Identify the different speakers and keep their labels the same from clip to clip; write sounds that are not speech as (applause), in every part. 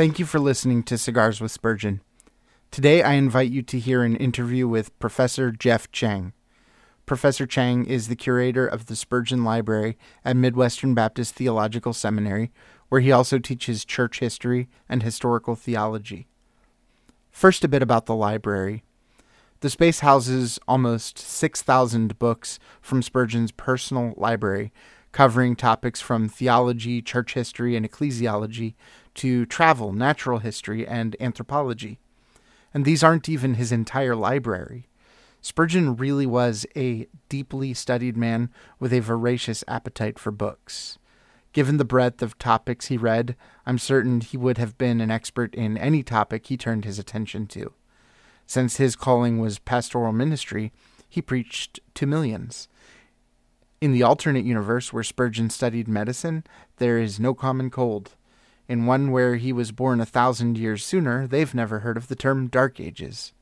Speaker 1: Thank you for listening to Cigars with Spurgeon. Today I invite you to hear an interview with Professor Geoff Chang. Professor Chang is the curator of the Spurgeon Library at Midwestern Baptist Theological Seminary, where he also teaches church history and historical theology. First, a bit about the library. The space houses almost 6,000 books from Spurgeon's personal library, covering topics from theology, church history, and ecclesiology to travel, natural history, and anthropology. And these aren't even his entire library. Spurgeon really was a deeply studied man with a voracious appetite for books. Given the breadth of topics he read, I'm certain he would have been an expert in any topic he turned his attention to. Since his calling was pastoral ministry, he preached to millions. In the alternate universe where Spurgeon studied medicine, there is no common cold. In one where he was born a thousand years sooner, they've never heard of the term Dark Ages.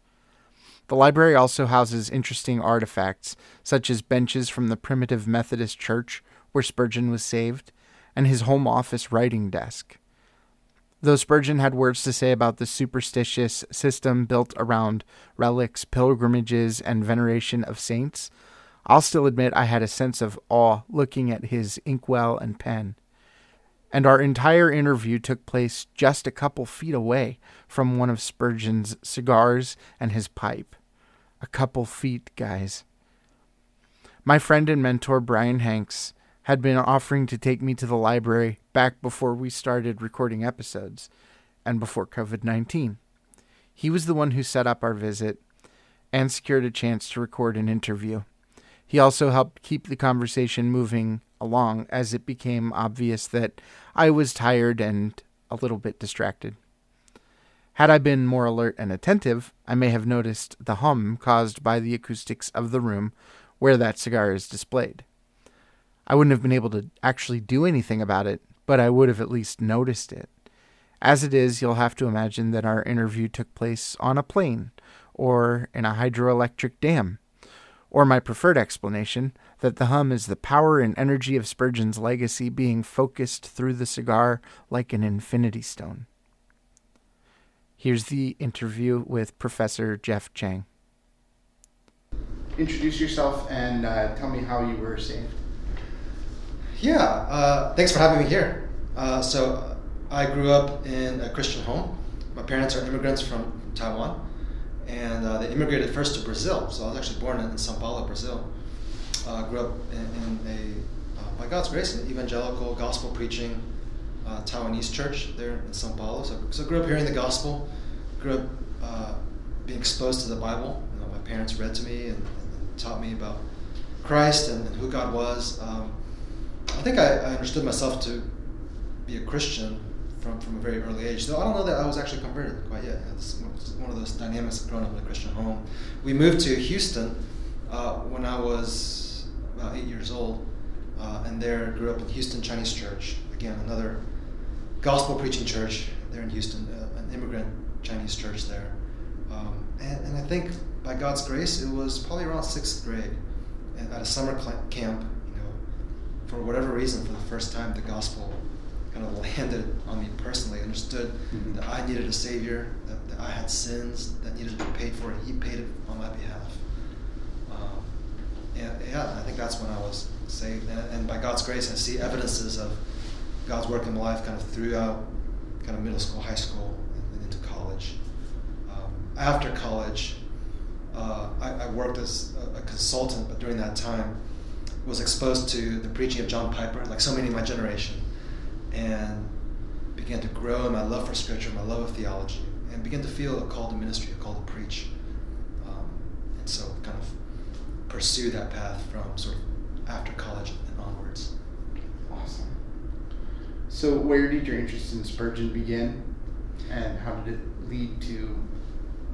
Speaker 1: The library also houses interesting artifacts, such as benches from the primitive Methodist church where Spurgeon was saved, and his home office writing desk. Though Spurgeon had words to say about the superstitious system built around relics, pilgrimages, and veneration of saints, I'll still admit I had a sense of awe looking at his inkwell and pen. And our entire interview took place just a couple feet away from one of Spurgeon's cigars and his pipe. A couple feet, guys. My friend and mentor, Brian Hanks, had been offering to take me to the library back before we started recording episodes and before COVID 19. He was the one who set up our visit and secured a chance to record an interview. He also helped keep the conversation moving along as it became obvious that I was tired and a little bit distracted. Had I been more alert and attentive, I may have noticed the hum caused by the acoustics of the room where that cigar is displayed. I wouldn't have been able to actually do anything about it, but I would have at least noticed it. As it is, you'll have to imagine that our interview took place on a plane or in a hydroelectric dam. Or my preferred explanation, that the hum is the power and energy of Spurgeon's legacy being focused through the cigar like an infinity stone. Here's the interview with Professor Geoff Chang. Introduce yourself and uh, tell me how you were saved.
Speaker 2: Yeah, uh, thanks for having me here. Uh, so, I grew up in a Christian home. My parents are immigrants from Taiwan, and uh, they immigrated first to Brazil. So, I was actually born in Sao Paulo, Brazil. Uh, grew up in, in a, uh, by God's grace, an evangelical, gospel preaching uh, Taiwanese church there in Sao Paulo. So, so, grew up hearing the gospel, grew up uh, being exposed to the Bible. You know, my parents read to me and, and taught me about Christ and, and who God was. Um, I think I, I, understood myself to be a Christian from, from a very early age, though I don't know that I was actually converted quite yet. It's one of those dynamics of growing up in a Christian home. We moved to Houston uh, when I was about eight years old, uh, and there grew up in Houston Chinese Church. Again, another gospel preaching church there in Houston, uh, an immigrant Chinese church there. Um, and, and I think by God's grace, it was probably around sixth grade at a summer camp for whatever reason, for the first time, the gospel kind of landed on me personally. Understood mm-hmm. that I needed a savior, that, that, I had sins that needed to be paid for, and He paid it on my behalf. Um, and yeah, I think that's when I was saved. And, and, by God's grace, I see evidences of God's work in my life kind of throughout kind of middle school, high school, and, and into college. Um, after college, uh, I, I, worked as a, a consultant, but during that time, was exposed to the preaching of John Piper, like so many of my generation, and began to grow in my love for Scripture, my love of theology, and began to feel a call to ministry, a call to preach. Um, and so kind of pursue that path from sort of after college and onwards.
Speaker 1: Awesome. So, where did your interest in Spurgeon begin, and how did it lead to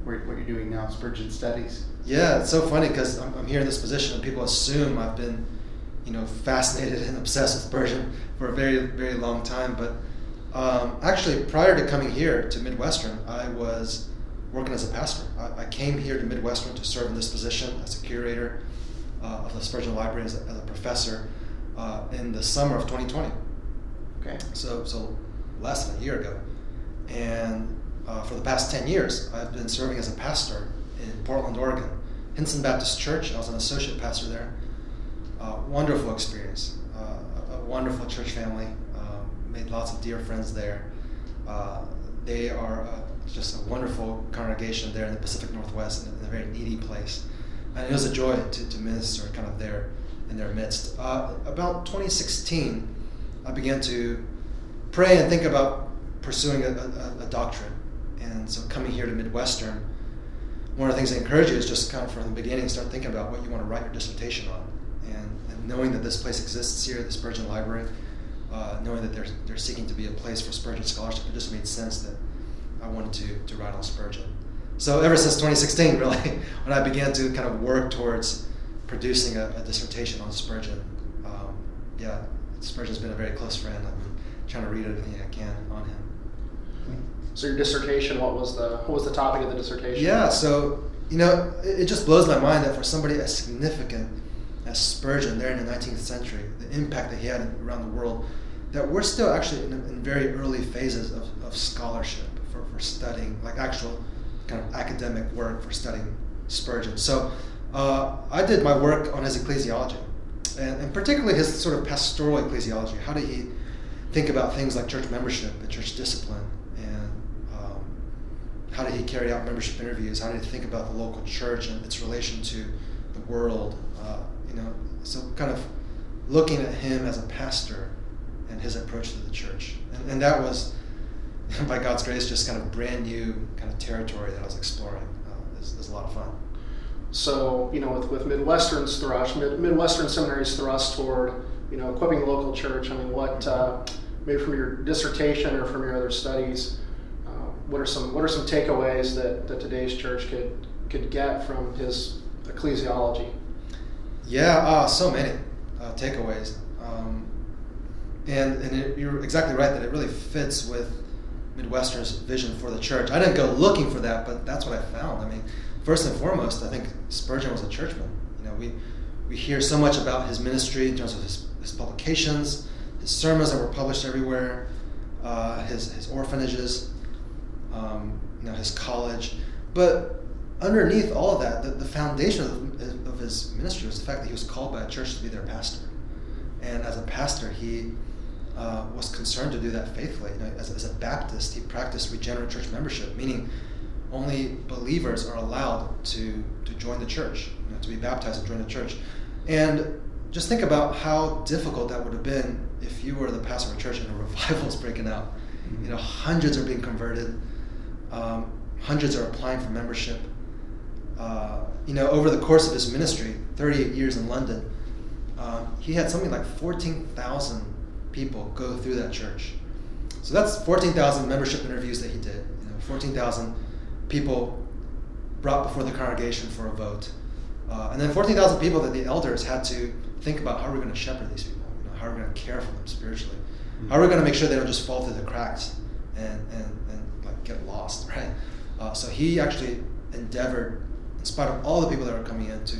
Speaker 1: what you're doing now, Spurgeon Studies?
Speaker 2: Yeah, it's so funny because I'm, I'm here in this position, and people assume I've been you know, fascinated and obsessed with Spurgeon for a very, very long time. But um, actually, prior to coming here to Midwestern, I was working as a pastor. I, I, came here to Midwestern to serve in this position as a curator uh, of the Spurgeon Library as a, as a professor uh, in the summer of 2020. Okay. So, so less than a year ago. And uh, for the past 10 years, I've been serving as a pastor in Portland, Oregon. Hinson Baptist Church, I was an associate pastor there. Wonderful experience, uh, a, wonderful church family. Um, made lots of dear friends there. Uh, they are uh, just a wonderful congregation there in the Pacific Northwest, in a, very needy place. And it was a joy to, to minister kind of there in their midst. Uh, about 2016, I began to pray and think about pursuing a, a, a, doctorate. And so coming here to Midwestern, one of the things I encourage you is just kind of from the beginning start thinking about what you want to write your dissertation on. Knowing that this place exists here, the Spurgeon Library, uh, knowing that they're, they're seeking to be a place for Spurgeon scholarship, it just made sense that I wanted to, to write on Spurgeon. So ever since 2016, (laughs) really, when I began to kind of work towards producing a, a dissertation on Spurgeon, um, yeah, Spurgeon's been a very close friend. I've been trying to read everything I can on him.
Speaker 3: So your dissertation, what was the what was the topic of the dissertation?
Speaker 2: Yeah, so you know, it, it just blows my mind that for somebody as significant as Spurgeon there in the 19th century, the impact that he had around the world, that we're still actually in, in very early phases of, of scholarship for, for studying, like actual kind of academic work for studying Spurgeon. So uh, I did my work on his ecclesiology, and, and particularly his sort of pastoral ecclesiology. How did he think about things like church membership and church discipline? And um, how did he carry out membership interviews? How did he think about the local church and its relation to the world? Uh, you know, so kind of looking at him as a pastor and his approach to the church. And, and that was, (laughs) by God's grace, just kind of brand new kind of territory that I was exploring. Uh, it, was, it was a lot of fun.
Speaker 3: So, you know, with, with Midwestern's thrust, Mid, Midwestern Seminary's thrust toward, you know, equipping the local church, I mean, what, uh, maybe from your dissertation or from your other studies, uh, what are some what are some takeaways that, that today's church could could get from his ecclesiology?
Speaker 2: Yeah, uh, so many uh, takeaways, um, and and it, you're exactly right that it really fits with Midwestern's vision for the church. I didn't go looking for that, but that's what I found. I mean, first and foremost, I think Spurgeon was a churchman. You know, we we hear so much about his ministry in terms of his, his publications, his sermons that were published everywhere, uh, his his orphanages, um, you know, his college, but underneath all of that, the, the foundation of, of his ministry was the fact that he was called by a church to be their pastor, and as a pastor, he uh, was concerned to do that faithfully. You know, as, as, a Baptist, he practiced regenerate church membership, meaning only believers are allowed to, to join the church, you know, to be baptized and join the church. And just think about how difficult that would have been if you were the pastor of a church and a (laughs) revival is breaking out. You know, hundreds are being converted, um, hundreds are applying for membership. Uh, you know, over the course of his ministry, 38 years in London, um, he had something like 14,000 people go through that church. So that's 14,000 membership interviews that he did. You know, 14,000 people brought before the congregation for a vote. Uh, and then 14,000 people that the elders had to think about how are we going to shepherd these people? You know, how are we going to care for them spiritually? Mm-hmm. How are we going to make sure they don't just fall through the cracks and, and, and like get lost, (laughs) right? Uh, so he actually endeavored, in spite of all the people that are coming in, to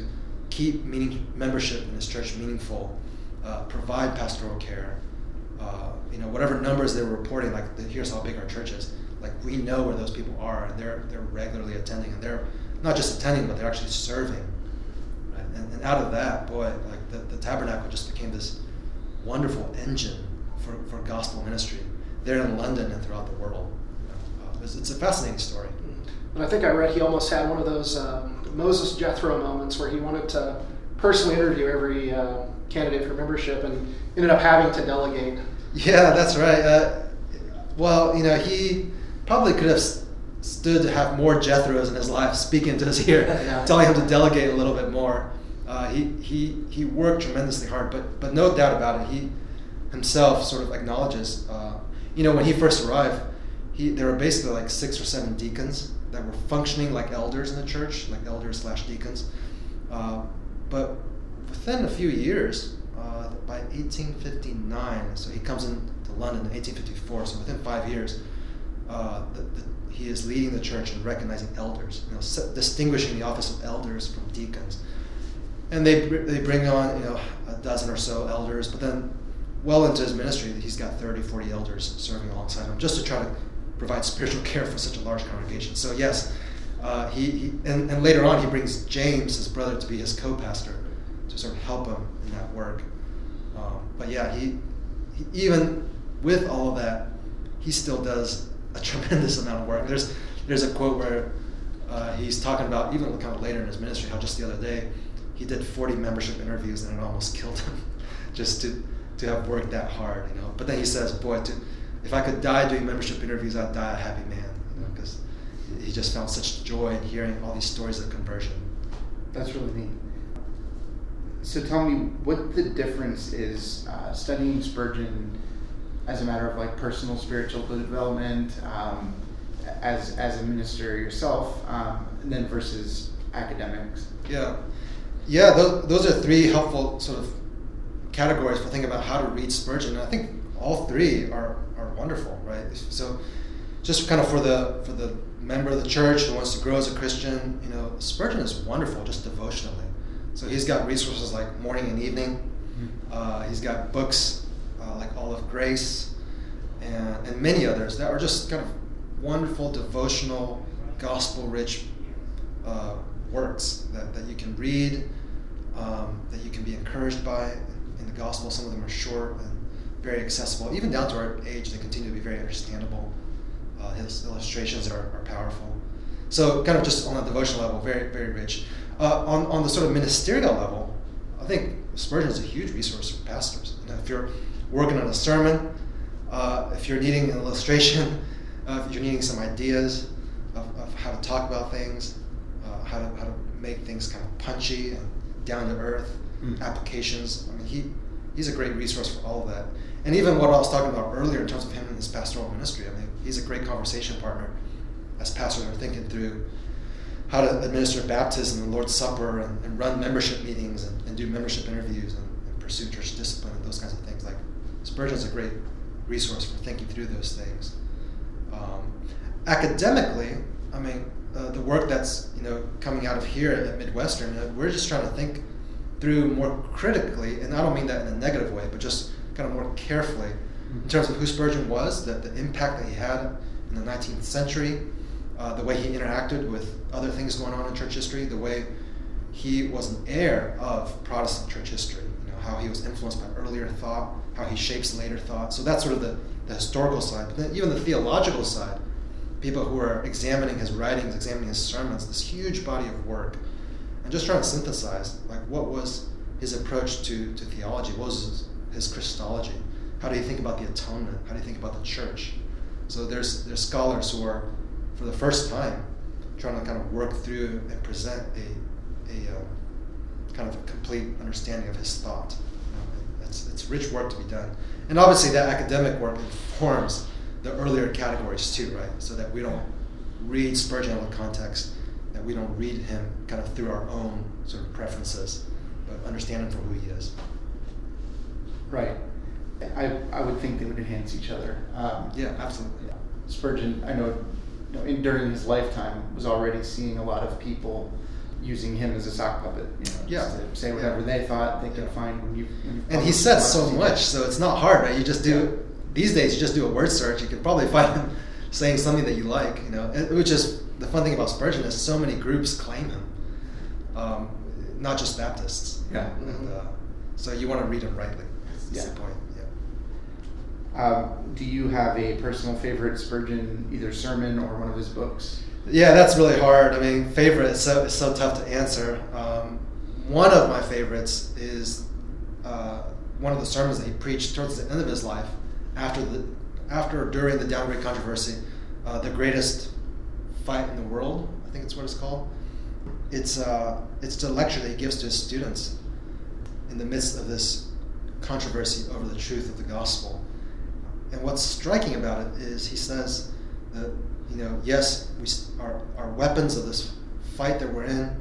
Speaker 2: keep meaning, membership in this church meaningful, uh, provide pastoral care, uh, you know, whatever numbers they were reporting, like here's how big our church is. Like we know where those people are, and they're they're regularly attending, and they're not just attending, but they're actually serving. Right? And, and out of that, boy, like the, the tabernacle just became this wonderful engine for, for gospel ministry there in London and throughout the world. Uh, it's, it's, a fascinating story.
Speaker 3: And I think I read he almost had one of those um, Moses Jethro moments where he wanted to personally interview every uh, candidate for membership and ended up having to delegate.
Speaker 2: Yeah, that's right. Uh, well, you know, he probably could have stood to have more Jethros in his life speaking to us here, (laughs) yeah. telling him to delegate a little bit more. Uh, he, he, he worked tremendously hard, but, but no doubt about it, he himself sort of acknowledges, uh, you know, when he first arrived, he, there were basically like six or seven deacons that were functioning like elders in the church, like elders slash deacons. Uh, but within a few years, uh, by 1859, so he comes into London in 1854, so within five years, uh, the, the, he is leading the church and recognizing elders, you know, distinguishing the office of elders from deacons. And they, they bring on, you know, a dozen or so elders, but then well into his ministry, he's got 30, 40 elders serving alongside him just to try to provide spiritual care for such a large congregation. So yes, uh, he, he and, and later on he brings James, his brother, to be his co-pastor to sort of help him in that work. Um, but yeah, he, he, even with all of that, he still does a (laughs) tremendous amount of work. There's there's a quote where uh, he's talking about even kind of later in his ministry how just the other day he did 40 membership interviews and it almost (laughs) killed him (laughs) just to to have worked that hard, you know. But then he says, boy, to, if I could die doing membership interviews, I'd die a happy man, you know, because he just found such joy in hearing all these stories of conversion.
Speaker 1: That's really neat. So tell me what the difference is uh, studying Spurgeon as a matter of like personal spiritual development, um, as as a minister yourself, um, and then versus academics.
Speaker 2: Yeah, yeah. Those, those are three helpful sort of categories for thinking about how to read Spurgeon. And I think all three are, are wonderful, right? So just kind of for the for the member of the church who wants to grow as a Christian, you know, Spurgeon is wonderful just devotionally. So he's got resources like morning and evening. Mm-hmm. Uh, he's got books uh, like All of Grace and, and many others that are just kind of wonderful devotional, gospel-rich uh, works that, that you can read, um, that you can be encouraged by in the gospel. Some of them are short and very accessible, even down to our age. They continue to be very understandable. Uh, his illustrations are, are powerful. So, kind of just on a devotional level, very, very rich. Uh, on, on the sort of ministerial level, I think Spurgeon is a huge resource for pastors. You know, if you're working on a sermon, uh, if you're needing an illustration, uh, if you're needing some ideas of, of how to talk about things, uh, how, to, how to make things kind of punchy and down to earth, mm. applications. I mean, he he's a great resource for all of that. And even what I was talking about earlier in terms of him and his pastoral ministry, I mean, he's a great conversation partner as pastors are thinking through how to administer baptism and Lord's Supper and, and run membership meetings and, and do membership interviews and, and, pursue church discipline and those kinds of things. Like Spurgeon's a great resource for thinking through those things. Um, academically, I mean, uh, the work that's you know coming out of here at Midwestern, uh, we're just trying to think through more critically, and I don't mean that in a negative way, but just kind of more carefully in terms of who Spurgeon was, that the impact that he had in the 19th century, uh, the way he interacted with other things going on in church history, the way he was an heir of Protestant church history, you know, how he was influenced by earlier thought, how he shapes later thought. So that's sort of the, the historical side. But then even the theological side, people who are examining his writings, examining his sermons, this huge body of work and just trying to synthesize like what was his approach to, to theology, what was his, his Christology, how do you think about the atonement, how do you think about the church. So there's there's scholars who are, for the first time, trying to kind of work through and present a, a um, kind of a complete understanding of his thought. It's, it's rich work to be done. And obviously that academic work informs the earlier categories too, right? So that we don't read Spurgeon out of context we don't read him kind of through our own sort of preferences, but understand him for who he is.
Speaker 1: Right. I, I would think they would enhance each other.
Speaker 2: Um, yeah, absolutely.
Speaker 1: Spurgeon, I know, you know in, during his lifetime, was already seeing a lot of people using him as a sock puppet. You know, yeah. to say whatever yeah. they thought they could yeah. find when you. When you
Speaker 2: and he says so much, so it's not hard, right? You just do. These days, you just do a word search. You can probably find him (laughs) saying something that you like, you know, which is the fun thing about Spurgeon is so many groups claim him, um, not just Baptists.
Speaker 1: Yeah.
Speaker 2: And, uh, so you want to read him rightly. That's yeah. the point.
Speaker 1: Yeah. Um, do you have a personal favorite Spurgeon, either sermon or one of his books?
Speaker 2: Yeah, that's really hard. I mean, favorite is so, so tough to answer. Um, one of my favorites is uh, one of the sermons that he preached towards the end of his life, after the after during the downgrade controversy, uh, the greatest fight in the world. I think it's what it's called. It's uh, it's the lecture that he gives to his students in the midst of this controversy over the truth of the gospel. And what's striking about it is he says that you know yes we our our weapons of this fight that we're in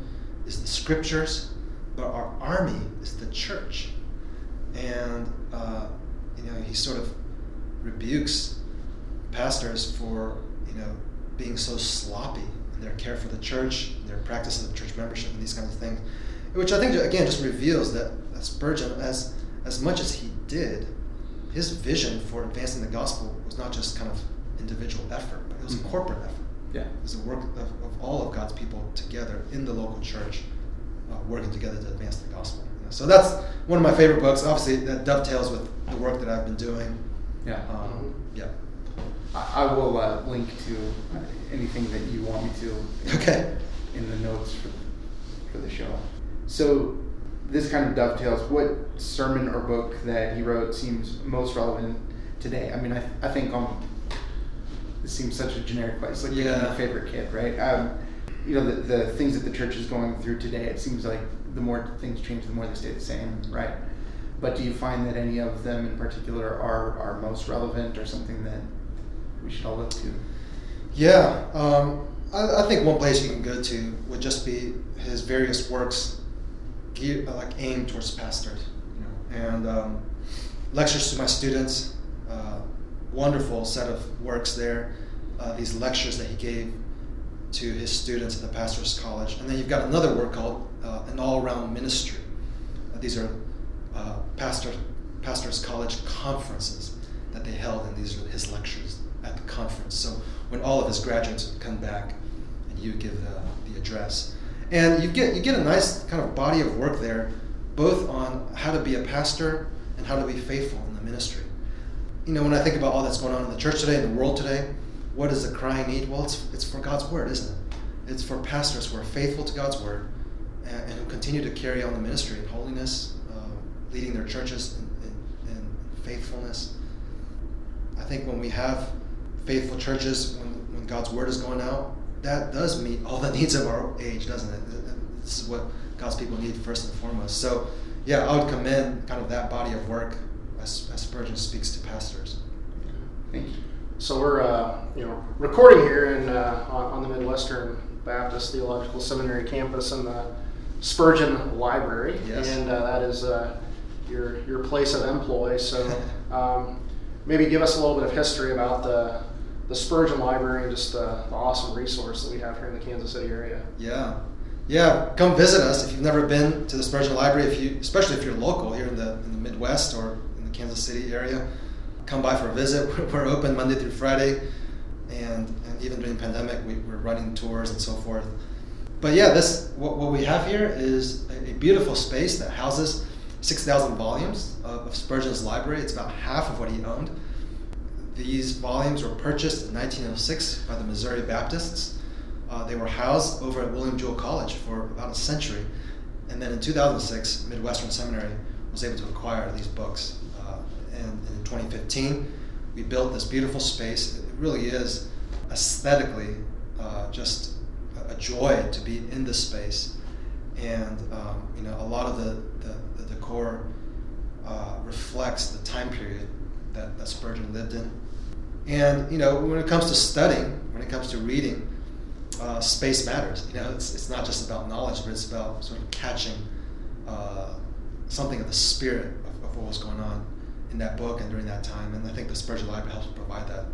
Speaker 2: is the scriptures, but our army is the church. And uh, you know he sort of rebukes pastors for you know being so sloppy in their care for the church, their practice of church membership, and these kinds of things, which I think again just reveals that, Spurgeon, as as much as he did, his vision for advancing the gospel was not just kind of individual effort, but it was a corporate effort.
Speaker 1: Yeah.
Speaker 2: It was a work of, of all of God's people together in the local church, uh, working together to advance the gospel. You know, So that's one of my favorite books. Obviously, that dovetails with the work that I've been doing.
Speaker 1: Yeah.
Speaker 2: Um, yeah.
Speaker 1: I, I will uh, link to uh, anything that you want me to
Speaker 2: Okay.
Speaker 1: in the notes for, for the show. So this kind of dovetails. What sermon or book that he wrote seems most relevant today? I mean, I, I think um, this seems such a generic place, like
Speaker 2: Yeah.
Speaker 1: your favorite kid, right? Um, you know, the, the things that the church is going through today, it seems like the more things change, the more they stay the same, right? But do you find that any of them in particular are, are most relevant or something that we should all look to?
Speaker 2: Yeah, um, I, I think one place you can go to would just be his various works, geared, uh, like aimed towards pastors, you know, and um, lectures to my students. Uh, wonderful set of works there. Uh, these lectures that he gave to his students at the pastors' college, and then you've got another work called uh, an all-around ministry. Uh, these are uh, pastor pastors' college conferences that they held, and these are his lectures at the conference. So when all of his graduates come back, and you give the, the address, and you get you get a nice kind of body of work there, both on how to be a pastor and how to be faithful in the ministry. You know, when I think about all that's going on in the church today, in the world today, what is the crying need? Well, it's, it's for God's word, isn't it? It's for pastors who are faithful to God's word and, and who continue to carry on the ministry in holiness, uh, leading their churches in, in, in faithfulness. I think when we have faithful churches, when, when God's word is going out, that does meet all the (laughs) needs of our age, doesn't it? This is what God's people need first and foremost. So, yeah, I would commend kind of that body of work as, as Spurgeon speaks to pastors.
Speaker 1: Thank you.
Speaker 3: So we're uh, you know recording here in uh, on, on the Midwestern Baptist Theological Seminary campus in the Spurgeon Library,
Speaker 2: Yes.
Speaker 3: and uh, that is uh, your your place of employ. So (laughs) um, maybe give us a little bit of history about the the Spurgeon Library and just the, the awesome resource that we have here in the Kansas City area.
Speaker 2: Yeah, yeah. Come visit us if you've never been to the Spurgeon Library. If you, especially if you're local here in the in the Midwest or in the Kansas City area, come by for a visit. (laughs) We're open Monday through Friday, and and even during the pandemic, we, we're running tours and so forth. But yeah, this what, what we have here is a, a beautiful space that houses six thousand volumes of, of Spurgeon's library. It's about half of what he owned. These volumes were purchased in 1906 by the Missouri Baptists. Uh, they were housed over at William Jewell College for about a century. And then in 2006, Midwestern Seminary was able to acquire these books. Uh, and in 2015, we built this beautiful space. It really is aesthetically uh, just a- a joy to be in this space. And um, you know, a lot of the, the, the decor uh, reflects the time period that, that Spurgeon lived in. And you know, when it comes to studying, when it comes to reading, uh, space matters. You know, it's, it's not just about knowledge, but it's about sort of catching uh, something of the spirit of, of what was going on in that book and during that time. And I think the Spurgeon Library helps provide that.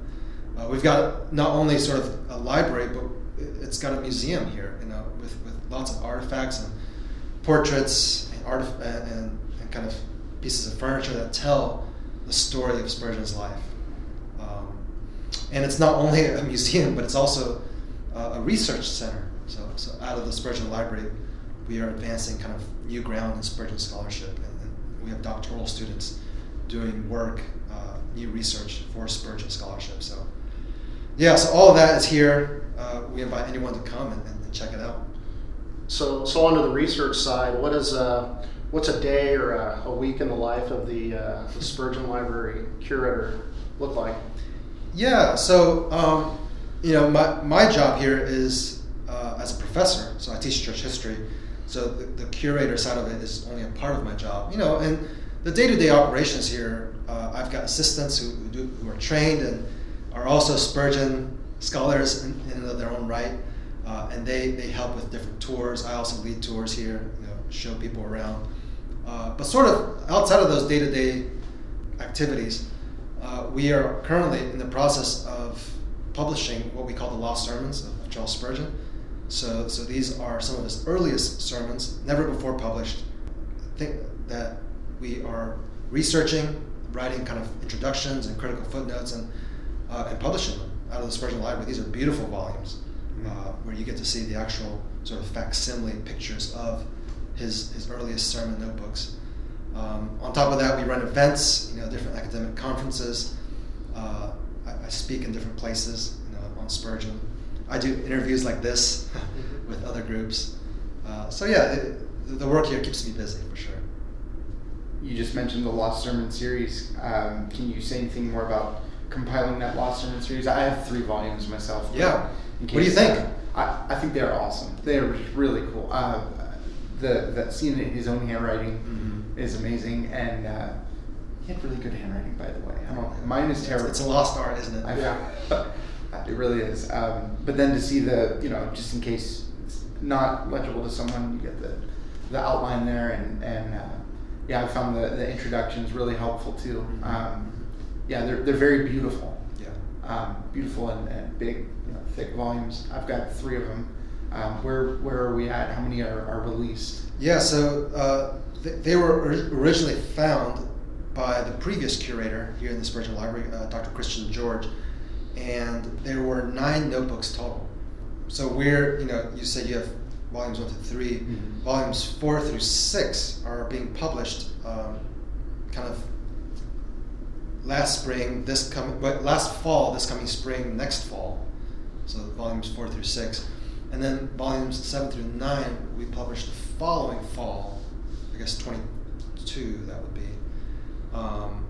Speaker 2: Uh, we've got not only sort of a library, but it- it's got a museum here, you know, with, with lots of artifacts and portraits and, artif- and, and, and kind of pieces of furniture that tell the story of Spurgeon's life. And it's not only a museum, but it's also uh, a research center. So, so out of the Spurgeon Library, we are advancing kind of new ground in Spurgeon scholarship, and, and we have doctoral students doing work, uh, new research for Spurgeon scholarship. So, yeah, so all of that is here. Uh, we invite anyone to come and, and check it out.
Speaker 3: So, so onto the research side, what is what's a day or a, a week in the life of the, uh, the Spurgeon Library curator look like?
Speaker 2: Yeah, so um, you know, my, my job here is uh, as a professor, so I teach church history. So the, the curator side of it is only a part of my job, you know. And the day-to-day operations here, uh, I've got assistants who, who, do, who are trained and are also Spurgeon scholars in, in their own right, uh, and they, they help with different tours. I also lead tours here, you know, show people around. Uh, but sort of outside of those day-to-day activities, uh, we are currently in the process of publishing what we call the Lost Sermons of Charles Spurgeon. So, so these are some of his earliest sermons, never before published. I think that we are researching, writing kind of introductions and critical footnotes, and uh, and publishing them. out of the Spurgeon Library. These are beautiful volumes
Speaker 1: Mm-hmm.
Speaker 2: uh, where you get to see the actual sort of facsimile pictures of his, his earliest sermon notebooks. Um, on top of that, we run events, you know, different academic conferences. Uh, I, I speak in different places, you know, on Spurgeon. I do interviews like this (laughs) with other groups. Uh, so yeah, it, the work here keeps me busy for sure.
Speaker 1: You just mentioned the Lost Sermon series. Um, can you say anything more about compiling that Lost Sermon series? I have three volumes myself.
Speaker 2: Yeah. What do you think?
Speaker 1: uh, I, I think they're awesome. They're really cool. Uh, the that seeing it in his own handwriting
Speaker 2: Mhm.
Speaker 1: Is amazing, and uh, he had really good handwriting, by the way. I don't. Mine is terrible.
Speaker 2: It's a lost art, isn't it?
Speaker 1: I-
Speaker 3: Yeah. (laughs)
Speaker 1: it really is. Um, but then to see the, you know, just in case it's not legible to someone, you get the, the outline there, and and uh, yeah, I found the, the introductions really helpful too. Um, yeah, they're they're very beautiful,
Speaker 2: Yeah.
Speaker 1: um, beautiful and, and big, you know, thick volumes. I've got three of them. Um, where where are we at? How many are, are released?
Speaker 2: Yeah, so uh, th- they were originally found by the previous curator here in the Spurgeon Library, uh, Dr. Christian George, and there were nine notebooks total. So we're, you know, you said you have volumes one to 3
Speaker 1: Mhm.
Speaker 2: Volumes four through six are being published um, kind of last spring, this coming, but last fall, this coming spring, next fall. So volumes four through six, and then volumes seven through nine we published the following fall. Guess twenty-two that would be. Um,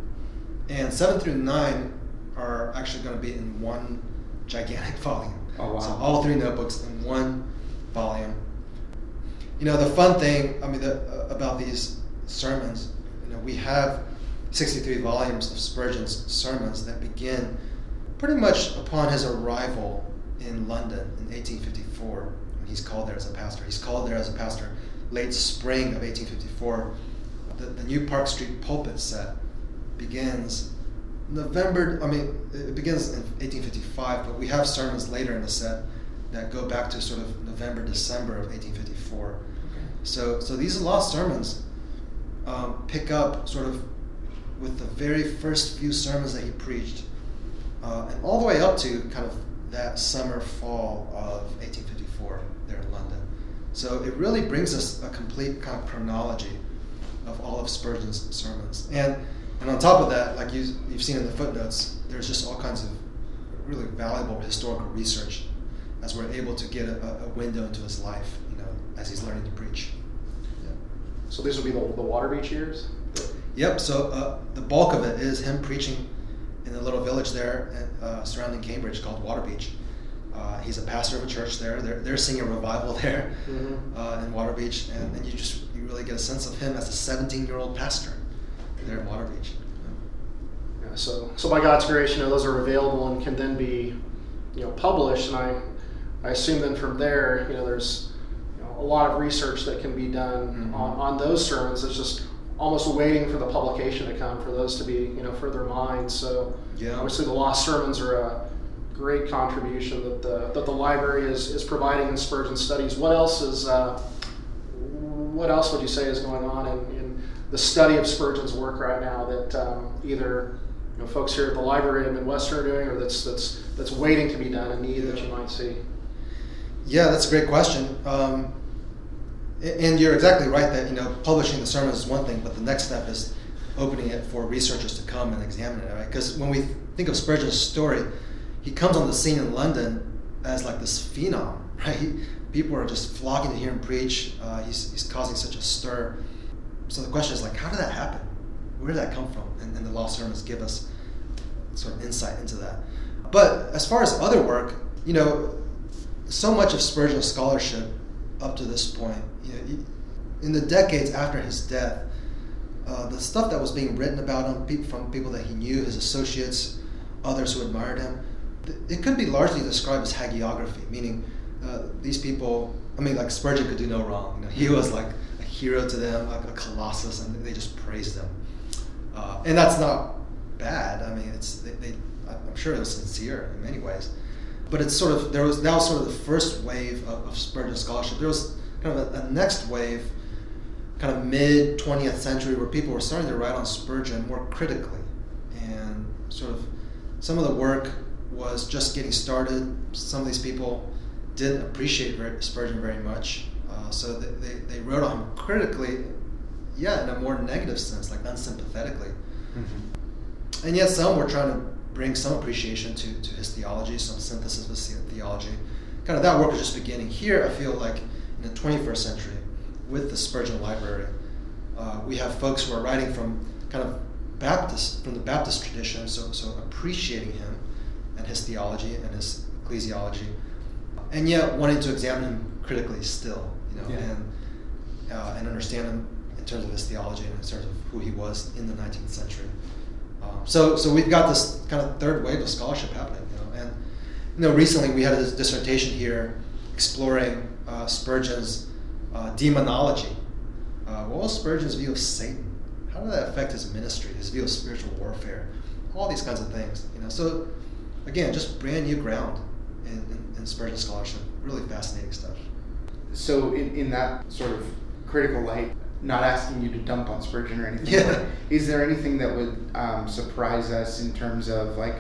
Speaker 2: and seven through nine are actually going to be in one gigantic (laughs) volume.
Speaker 1: Oh, wow.
Speaker 2: So all three notebooks in one volume. You know the fun thing, I mean, the, uh, about these sermons, you know, we have 63 volumes of Spurgeon's sermons that begin pretty much upon his arrival in London in 1854. He's called there as a pastor. He's called there as a pastor late spring of 1854. The, the New Park Street pulpit set begins November, I mean, it begins in 1855, but we have sermons later in the set that go back to sort of November, December of 1854. So, so these lost sermons um, pick up sort of with the very first few sermons that he preached, uh, and all the way up to kind of that summer, fall of 1854 there in London. So it really brings us a complete kind of chronology of all of Spurgeon's sermons. And, and on top of that, like you, you've seen in the footnotes, there's just all kinds of really valuable historical research as we're able to get a, a window into his life, you know, as he's learning to preach. Yeah.
Speaker 3: So these will be the, the Waterbeach years?
Speaker 2: Yep. So uh, the bulk of it is him preaching in a little village there and, uh, surrounding Cambridge called Waterbeach. Uh, he's a pastor of a church there. They're, they're seeing a revival (laughs) there
Speaker 3: Mhm.
Speaker 2: uh, in Waterbeach, and, and you just you really get a sense of him as a 17 year old pastor there in Waterbeach.
Speaker 3: Yeah, so, so by God's grace, you know, those are available and can then be, you know, published. And I, I assume then from there, you know, there's you know, a lot of research that can be done
Speaker 2: Mhm.
Speaker 3: on, on those sermons. It's just almost waiting for the publication to come for those to be, you know, further mined. So
Speaker 2: Yeah.
Speaker 3: obviously the lost sermons are a great contribution that the that the library is, is providing in Spurgeon studies. What else is uh, what else would you say is going on in, in the study of Spurgeon's work right now that um, either you know, folks here at the library at Midwestern are doing, or that's that's that's waiting to be done, a need that you might see?
Speaker 2: Yeah, that's a great question. Um, and you're exactly right that you know publishing the sermons is one thing, but the next step is opening it for researchers to come and examine it. Right? Because when we think of Spurgeon's story, he comes on the scene in London as like this phenom, (laughs) right? He, people are just flocking to hear him preach. Uh, he's, he's causing such a stir. So the question is like, how did that happen? Where did that come from? And, and the lost sermons give us sort of insight into that. But as far as other work, you know, so much of Spurgeon's scholarship up to this point, you know, in the decades after his death, uh, the stuff that was being written about him from people that he knew, his associates, others who admired him, it could be largely described as hagiography, meaning uh, these people. I mean, like Spurgeon could do no wrong. You know, he was like a hero to them, like a colossus, and they just praised him. Uh, and that's not bad. I mean, it's they, they, I'm sure it was sincere in many ways, but it's sort of there was that was sort of the first wave of, of Spurgeon scholarship. There was kind of a, a next wave, kind of mid 20th century, where people were starting to write on Spurgeon more critically, and sort of some of the work was just getting started. Some of these people didn't appreciate Spurgeon very much, uh, so they, they, wrote on him critically, yeah, in a more negative sense, like unsympathetically. Mm-hmm. And yet some were trying to bring some appreciation to, to his theology, some synthesis of his theology. Kind of that work was just beginning. Here, I feel like in the 21st century, with the Spurgeon Library, uh, we have folks who are writing from kind of Baptist, from the Baptist tradition, so, so appreciating him and his theology and his ecclesiology, and yet wanting to examine him critically still, you know, yeah. and, uh, and understand him in terms of his theology and in terms of who he was in the 19th century. Um, so, so we've got this kind of third wave of scholarship happening, you know, and you know, recently we had a dissertation here exploring uh, Spurgeon's uh, demonology. Uh, what was Spurgeon's view of Satan? How did that affect his ministry, his view of spiritual warfare, all these kinds of things, you know? So, again, just brand new ground in, in, in Spurgeon scholarship. Really fascinating stuff.
Speaker 1: So, in, in that sort of critical light, not asking you to dump on Spurgeon or anything. Yeah. (laughs) Is there anything that would um, surprise us in terms of like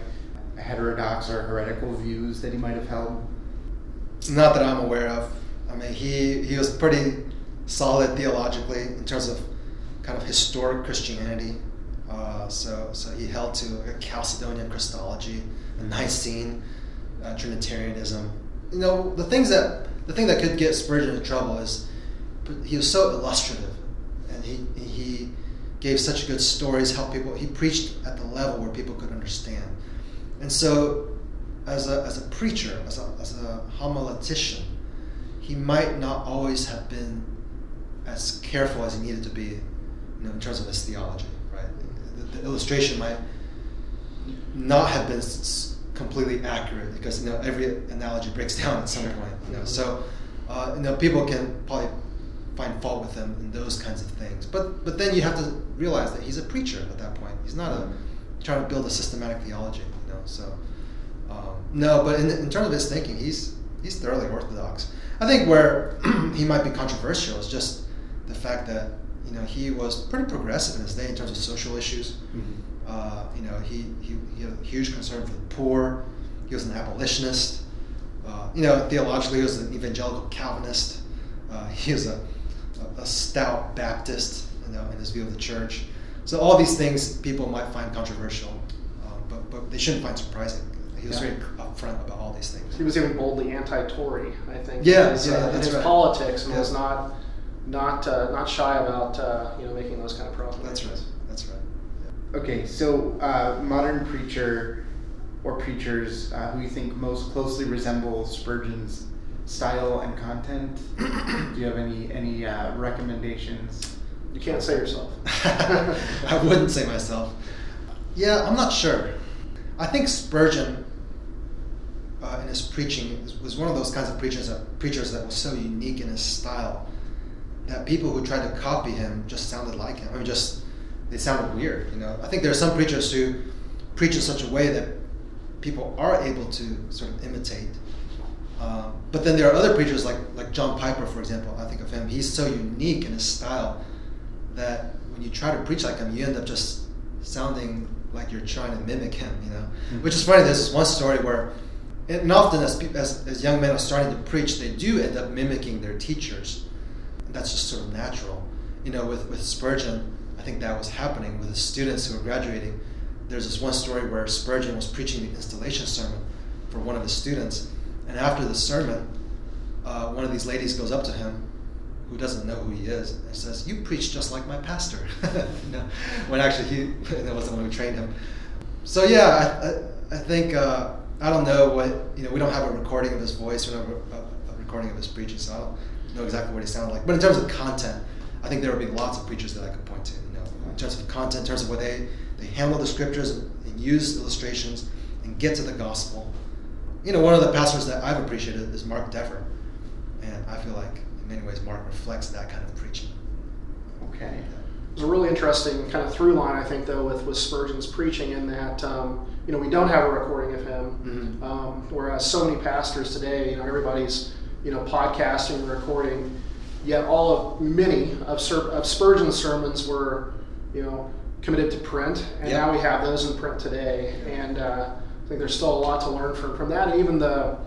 Speaker 1: heterodox or heretical views that he might have held?
Speaker 2: Not that I'm aware of. I mean, he he was pretty solid theologically in terms of kind of historic Christianity. Uh, so so he held to a Chalcedonian Christology, a Nicene uh, Trinitarianism. You know, the things that the thing that could get Spurgeon in trouble is he was so illustrative and he, he gave such good stories, helped people. He preached at the level where people could understand. And so, as a, as a preacher, as a, as a homiletician, he might not always have been as careful as he needed to be you know, in terms of his theology, right? The, the illustration might not have been completely accurate because you know every analogy breaks (laughs) down at some point. You know, so uh, you know people can probably find fault with him in those kinds of things. But but then you have to realize that he's a preacher at that point. He's not a trying to build a systematic theology, you know. So um, no, but in, in terms of his thinking, he's he's thoroughly orthodox. I think where (clears throat) he might be controversial is just the fact that you know he was pretty progressive in his day in terms of social issues. Mm-hmm. Uh, you know, he, he, he had a huge concern for the poor. He was an abolitionist. Uh, you know, theologically, he was an evangelical Calvinist. Uh, (laughs) he was a a stout Baptist, you know, in his view of the church. So all these things people might find controversial, um, but but they shouldn't find surprising. He was yeah. very upfront about all these things.
Speaker 3: He was even boldly anti-Tory, I think.
Speaker 2: Yeah,
Speaker 3: his,
Speaker 2: yeah,
Speaker 3: uh,
Speaker 2: in
Speaker 3: his
Speaker 2: right.
Speaker 3: politics, and
Speaker 2: yeah.
Speaker 3: was not not uh, not shy about uh, you know making those kind of.
Speaker 2: That's right. That's right.
Speaker 1: Okay, so uh, modern preacher or preachers uh, who you think most closely resemble Spurgeon's style and content? Do you have any any uh, recommendations?
Speaker 3: You can't say yourself. (laughs)
Speaker 2: I wouldn't say myself. Yeah, I'm not sure. I think Spurgeon, uh, in his preaching, was one of those kinds of preachers that preachers that was so unique in his style that people who tried to copy him just sounded like him. I mean, just they sounded weird. You know, I think there are some preachers who preach in such a way that people are able to sort of imitate um, but then there are other preachers like like John Piper, for example. I think of him. He's so unique in his style that when you try to preach like him, you end up just sounding like you're trying to mimic him. You know, mm-hmm. which is funny. There's this one story where, and often as, as as young men are starting to preach, they do end up mimicking their teachers. And that's just sort of natural. You know, with with Spurgeon, I think that was happening with the students who were graduating. There's this one story where Spurgeon was preaching the installation sermon for one of his students and after the sermon, uh, one of these ladies goes up to him, who doesn't know who he is, and says, "You preach just like my pastor." (laughs) no, when actually he (laughs) that was the one who trained him. So yeah, I, I, I think uh, I don't know what you know. We don't have a recording of his voice or a, a, recording of his preaching, so I don't know exactly what he sounded like. But in terms of content, I think there would be lots of preachers that I could point to. You know, in terms of content, in terms of where they they handle the scriptures and, use illustrations and get to the gospel you know, one of the pastors that I've appreciated is Mark Dever, and I feel like in many ways Mark reflects that kind of preaching.
Speaker 1: Okay.
Speaker 3: There's a really interesting kind of through line, I think, though, with, with Spurgeon's preaching in that, um, you know, we don't have a recording of him, mm-hmm. um, whereas so many pastors today, you know, everybody's, you know, podcasting and recording, yet all of many of, Sir, of Spurgeon's sermons were, you know, committed to print, and yep. now we have those in print today, and uh, I think there's still a lot to learn from, from that. And even the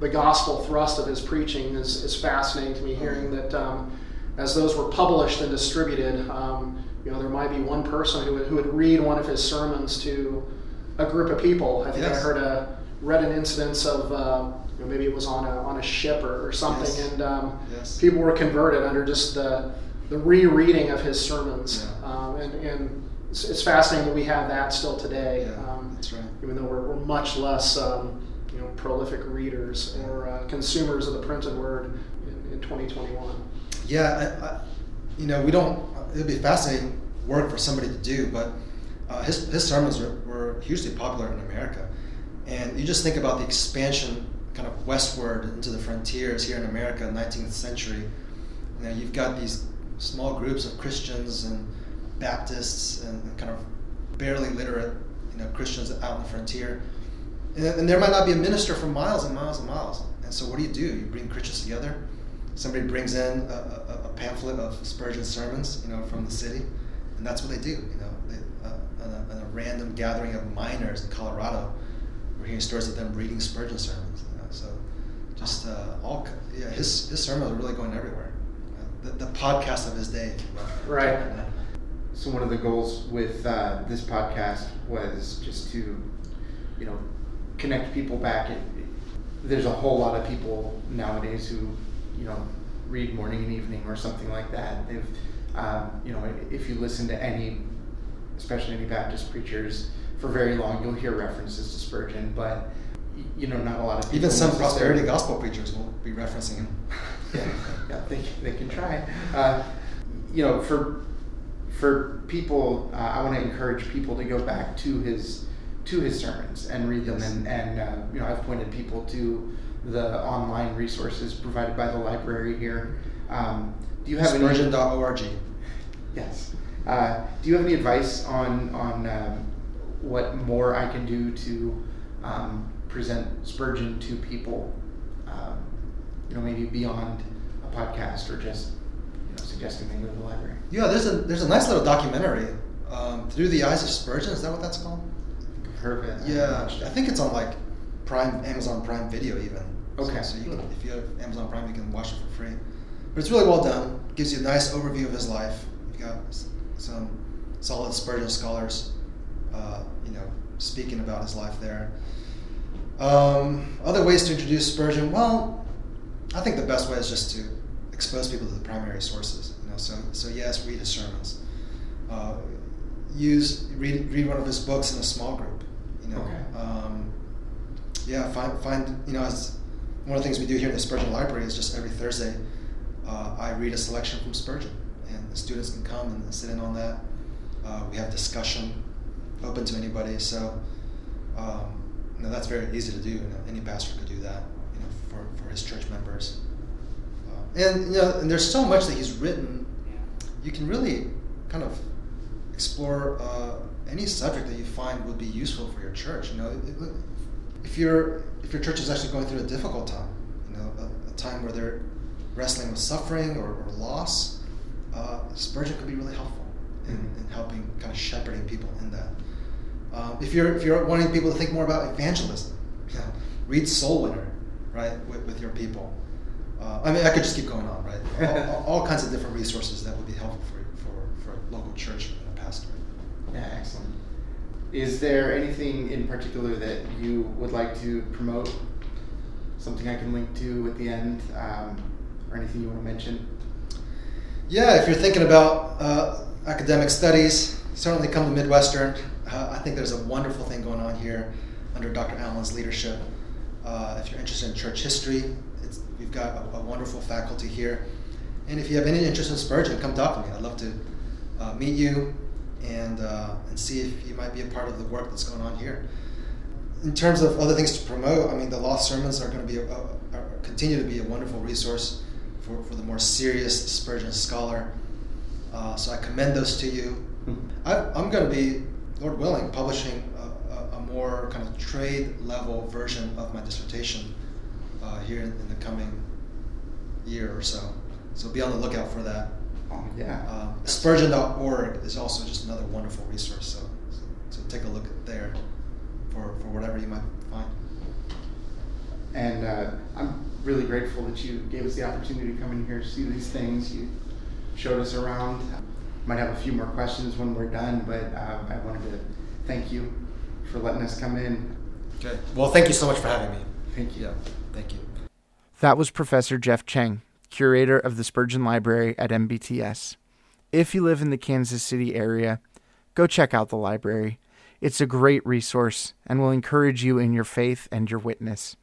Speaker 3: the gospel thrust of his preaching is, is fascinating to me. Hearing that um, as those were published and distributed, um, you know, there might be one person who would, who would read one of his sermons to a group of people. I think yes. I heard a read an instance of uh, you know, maybe it was on a on a ship or, or something, yes. and um, yes. people were converted under just the the rereading of his sermons. Yeah. Um, and, and it's, it's, fascinating that we have that still today.
Speaker 2: Yeah, um, that's right.
Speaker 3: Even though we're, we're much less um, you know prolific readers or uh, consumers of the printed word in, in 2021.
Speaker 2: Yeah, I, I, you know we don't. It'd be fascinating work for somebody to do, but uh, his his sermons were, were hugely popular in America, and you just think about the expansion kind of westward into the frontiers here in America, 19th century. You know, you've got these small groups of Christians and Baptists and kind of barely literate, you know, Christians out in the frontier. And, and, there might not be a minister for miles and miles and miles. And so what do you do? You bring Christians together. Somebody brings in a, a, a pamphlet of Spurgeon's sermons, you know, from the city, and that's what they do. You know, they, uh, a, a, random gathering of miners in Colorado, we're hearing stories of them reading Spurgeon sermons. You know? So just uh, all, yeah, his his sermons are really going everywhere the, the podcast of his day.
Speaker 3: Right.
Speaker 1: So one of the goals with uh, this podcast was just to, you know, connect people back. It, there's a whole lot of people nowadays who, you know, read morning and evening or something like that. They've, um, you know, if you listen to any, especially any Baptist preachers, for very long, you'll hear references to Spurgeon, but you know, not a lot of people.
Speaker 2: Even some prosperity gospel preachers will be referencing him. (laughs)
Speaker 1: yeah, (laughs) yeah, they, they can try. Uh, you know, for for people, uh, I want to encourage people to go back to his to his sermons and read them. Yes. And, and uh, you know, I've pointed people to the online resources provided by the library here. Um, do you have
Speaker 2: Spurgeon.org?
Speaker 1: Yes. Uh, do you have any advice on on um, what more I can do to um, present Spurgeon to people, you know, maybe beyond a podcast or just you know suggesting they go to the library.
Speaker 2: Yeah, there's a there's a nice little documentary um, through the eyes of Spurgeon. Is that what that's called?
Speaker 1: I've heard of
Speaker 2: it. Yeah, I think it's on like Prime Amazon Prime Video even.
Speaker 1: Okay.
Speaker 2: So, so you can, if you have Amazon Prime, you can watch it for free. But it's really well done. Gives you a nice overview of his life. You got some solid Spurgeon scholars, uh, you know, speaking about his life there. Um, other ways to introduce Spurgeon, well, I think the best way is just to expose people to the primary sources. You know, so so yes, read his sermons. Uh, use read read one of his books in a small group. You know,
Speaker 1: okay.
Speaker 2: um, yeah, find find you know as one of the things we do here in the Spurgeon Library is just every Thursday uh, I read a selection from Spurgeon, and the students can come and sit in on that. Uh, we have discussion open to anybody. So. Um, know, that's very easy to do. You know, any pastor could do that. For, for his church members. Uh, and you know, and there's so much that he's written. You can really kind of explore uh, any subject that you find would be useful for your church. You know, if your if your church is actually going through a difficult time, you know, a, a time where they're wrestling with suffering or, or loss, uh, Spurgeon could be really helpful in, mm-hmm. in helping kind of shepherding people in that. Um, if you're if you're wanting people to think more about evangelism, you know, read Soul Winner, right, with, with your people. Uh, I mean, I could just keep going on, right? (laughs) all, all, kinds of different resources that would be helpful for for, for a local church and a pastor.
Speaker 1: Yeah, excellent. Is there anything in particular that you would like to promote? Something I can link to at the end, um, or anything you want to mention?
Speaker 2: Yeah, if you're thinking about uh, academic studies, certainly come to Midwestern. Uh, I think there's a wonderful thing going on here under Dr. Allen's leadership. Uh, if you're interested in church history, we've got a, a, wonderful faculty here. And if you have any interest in Spurgeon, come talk to me. I'd love to uh, meet you and, uh, and see if you might be a part of the work that's going on here. In terms of other things to promote, I mean, the Lost Sermons are going to be a, a, continue to be a wonderful resource for, for the more serious Spurgeon scholar. Uh, so I commend those to you. Hmm. I, I'm going to be Lord willing, publishing more kind of trade level version of my dissertation uh, here in, in, the coming year or so. So be on the lookout for that.
Speaker 1: Oh, yeah.
Speaker 2: Um, Spurgeon.org is also just another wonderful resource. So, so, so take a look there for, for whatever you might find.
Speaker 1: And uh, I'm really grateful that you gave us the opportunity to come in here, see these things. You showed us around. Might have a few more questions when we're done, but uh, I wanted to thank you for letting us come in.
Speaker 2: Okay. Well, thank you so much for having me.
Speaker 1: Thank you.
Speaker 2: Yeah. Thank you.
Speaker 1: That was Professor Geoff Chang, curator of the Spurgeon Library at MBTS. If you live in the Kansas City area, go check out the library. It's a great resource and will encourage you in your faith and your witness.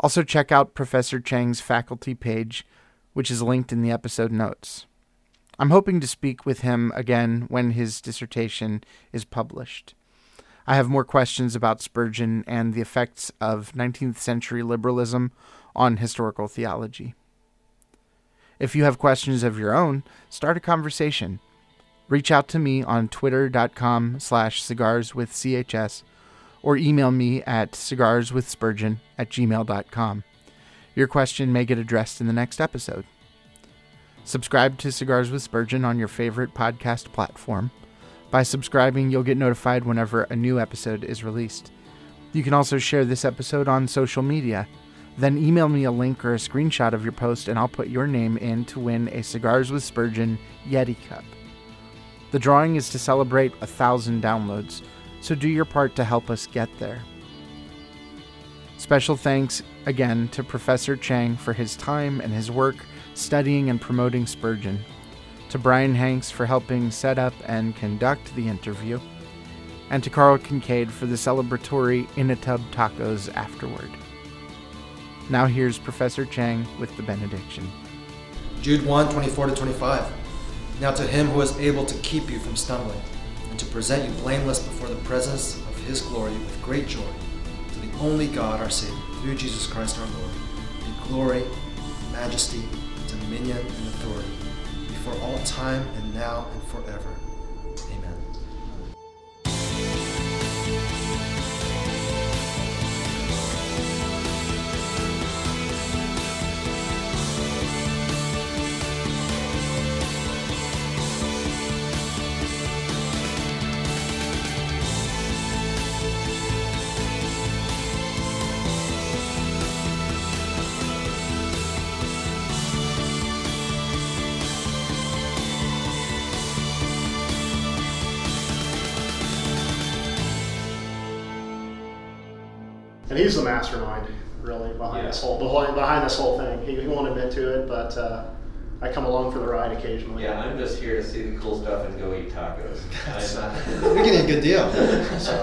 Speaker 1: Also, check out Professor Chang's faculty page, which is linked in the episode notes. I'm hoping to speak with him again when his dissertation is published. I have more questions about Spurgeon and the effects of 19th century liberalism on historical theology. If you have questions of your own, start a conversation. Reach out to me on twitter.com slash cigarswithchs or email me at cigarswithspurgeon at gmail.com. Your question may get addressed in the next episode. Subscribe to Cigars with Spurgeon on your favorite podcast platform. By subscribing, you'll get notified whenever a new episode is released. You can also share this episode on social media. Then email me a link or a screenshot of your post, and I'll put your name in to win a Cigars with Spurgeon Yeti Cup. The drawing is to celebrate a thousand downloads, so do your part to help us get there. Special thanks again to Professor Chang for his time and his work studying and promoting Spurgeon, to Brian Hanks for helping set up and conduct the interview, and to Carl Kincaid for the celebratory In a Tub tacos afterward. Now here's Professor Chang with the benediction.
Speaker 2: Jude 1 24 to 25. Now to him who is able to keep you from stumbling, and to present you blameless before the presence of his glory with great joy, to the only God our Savior, through Jesus Christ our Lord, be glory, majesty, dominion, and authority, before all time and now and forever.
Speaker 3: He's the mastermind, really, behind
Speaker 4: Yeah.
Speaker 3: this whole behind, behind this whole thing. He, he won't admit to it, but uh, I come along for the ride occasionally.
Speaker 4: Yeah, I'm just here to see the cool stuff and go eat tacos. (laughs) I'm not.
Speaker 2: We're getting a good deal. So,